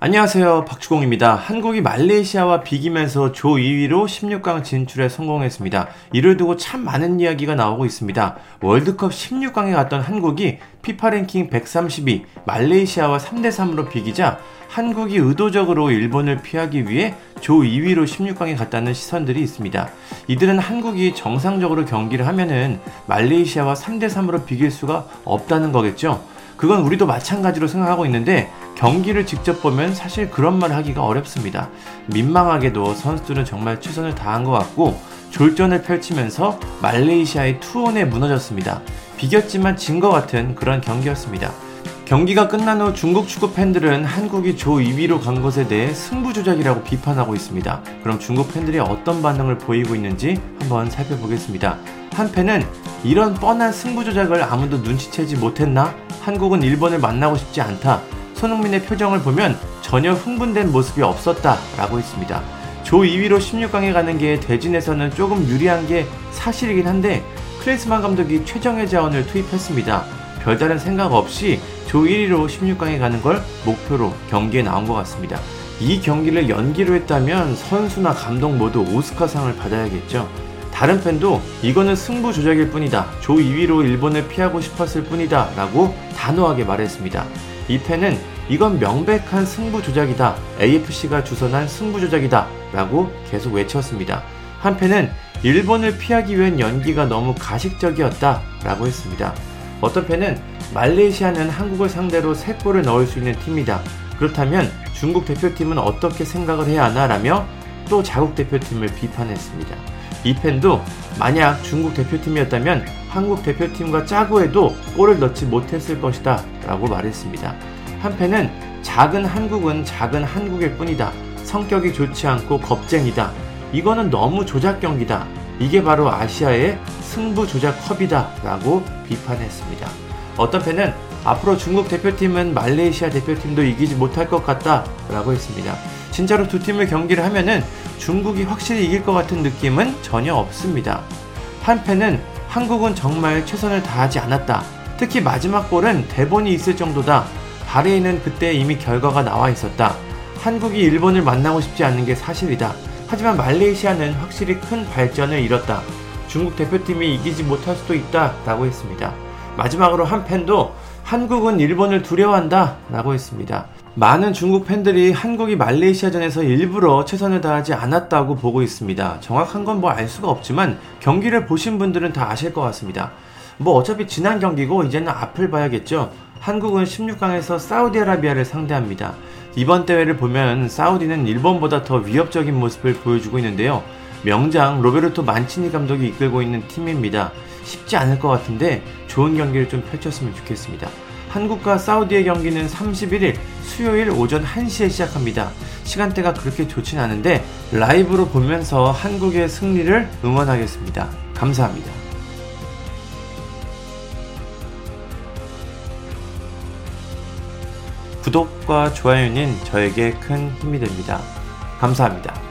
안녕하세요. 박주공입니다. 한국이 말레이시아와 비기면서 조 2위로 16강 진출에 성공했습니다. 이를 두고 참 많은 이야기가 나오고 있습니다. 월드컵 16강에 갔던 한국이 피파 랭킹 132, 말레이시아와 3대3으로 비기자 한국이 의도적으로 일본을 피하기 위해 조 2위로 16강에 갔다는 시선들이 있습니다. 이들은 한국이 정상적으로 경기를 하면은 말레이시아와 3대3으로 비길 수가 없다는 거겠죠. 그건 우리도 마찬가지로 생각하고 있는데 경기를 직접 보면 사실 그런 말 하기가 어렵습니다. 민망하게도 선수들은 정말 최선을 다한 것 같고 졸전을 펼치면서 말레이시아의 투혼에 무너졌습니다. 비겼지만 진 것 같은 그런 경기였습니다. 경기가 끝난 후 중국 축구 팬들은 한국이 조 2위로 간 것에 대해 승부조작이라고 비판하고 있습니다. 그럼 중국 팬들이 어떤 반응을 보이고 있는지 한번 살펴보겠습니다. 한 팬은 이런 뻔한 승부조작을 아무도 눈치채지 못했나? 한국은 일본을 만나고 싶지 않다. 손흥민의 표정을 보면 전혀 흥분된 모습이 없었다. 라고 했습니다. 조 2위로 16강에 가는 게 대진에서는 조금 유리한 게 사실이긴 한데 클리스만 감독이 최정예 자원을 투입했습니다. 별다른 생각 없이 조 1위로 16강에 가는 걸 목표로 경기에 나온 것 같습니다. 이 경기를 연기로 했다면 선수나 감독 모두 오스카상을 받아야겠죠. 다른 팬도 이거는 승부 조작일 뿐이다. 조 2위로 일본을 피하고 싶었을 뿐이다. 라고 단호하게 말했습니다. 이 팬은 이건 명백한 승부 조작이다. AFC가 주선한 승부 조작이다. 라고 계속 외쳤습니다. 한 팬은 일본을 피하기 위한 연기가 너무 가식적이었다. 라고 했습니다. 어떤 팬은 말레이시아는 한국을 상대로 3골을 넣을 수 있는 팀이다. 그렇다면 중국 대표팀은 어떻게 생각을 해야 하나? 라며 또 자국 대표팀을 비판했습니다. 이 팬도 만약 중국 대표팀이었다면 한국 대표팀과 짜고 해도 골을 넣지 못했을 것이다 라고 말했습니다. 한 팬은 작은 한국은 작은 한국일 뿐이다. 성격이 좋지 않고 겁쟁이다. 이거는 너무 조작 경기다. 이게 바로 아시아의 승부 조작 컵이다 라고 비판했습니다. 어떤 팬은 앞으로 중국 대표팀은 말레이시아 대표팀도 이기지 못할 것 같다 라고 했습니다. 진짜로 두 팀을 경기를 하면은 중국이 확실히 이길 것 같은 느낌은 전혀 없습니다. 한팬은 한국은 정말 최선을 다하지 않았다. 특히 마지막 골은 대본이 있을 정도다. 바레인은 그때 이미 결과가 나와 있었다. 한국이 일본을 만나고 싶지 않는 게 사실이다. 하지만 말레이시아는 확실히 큰 발전을 이뤘다. 중국 대표팀이 이기지 못할 수도 있다. 라고 했습니다. 마지막으로 한 팬도 한국은 일본을 두려워한다. 라고 했습니다. 많은 중국 팬들이 한국이 말레이시아전에서 일부러 최선을 다하지 않았다고 보고 있습니다. 정확한 건 뭐 알 수가 없지만 경기를 보신 분들은 다 아실 것 같습니다. 뭐 어차피 지난 경기고 이제는 앞을 봐야겠죠. 한국은 16강에서 사우디아라비아를 상대합니다. 이번 대회를 보면 사우디는 일본보다 더 위협적인 모습을 보여주고 있는데요. 명장 로베르토 만치니 감독이 이끌고 있는 팀입니다. 쉽지 않을 것 같은데 좋은 경기를 좀 펼쳤으면 좋겠습니다. 한국과 사우디의 경기는 31일 수요일 오전 1시에 시작합니다. 시간대가 그렇게 좋진 않은데 라이브로 보면서 한국의 승리를 응원하겠습니다. 감사합니다. 구독과 좋아요는 저에게 큰 힘이 됩니다. 감사합니다.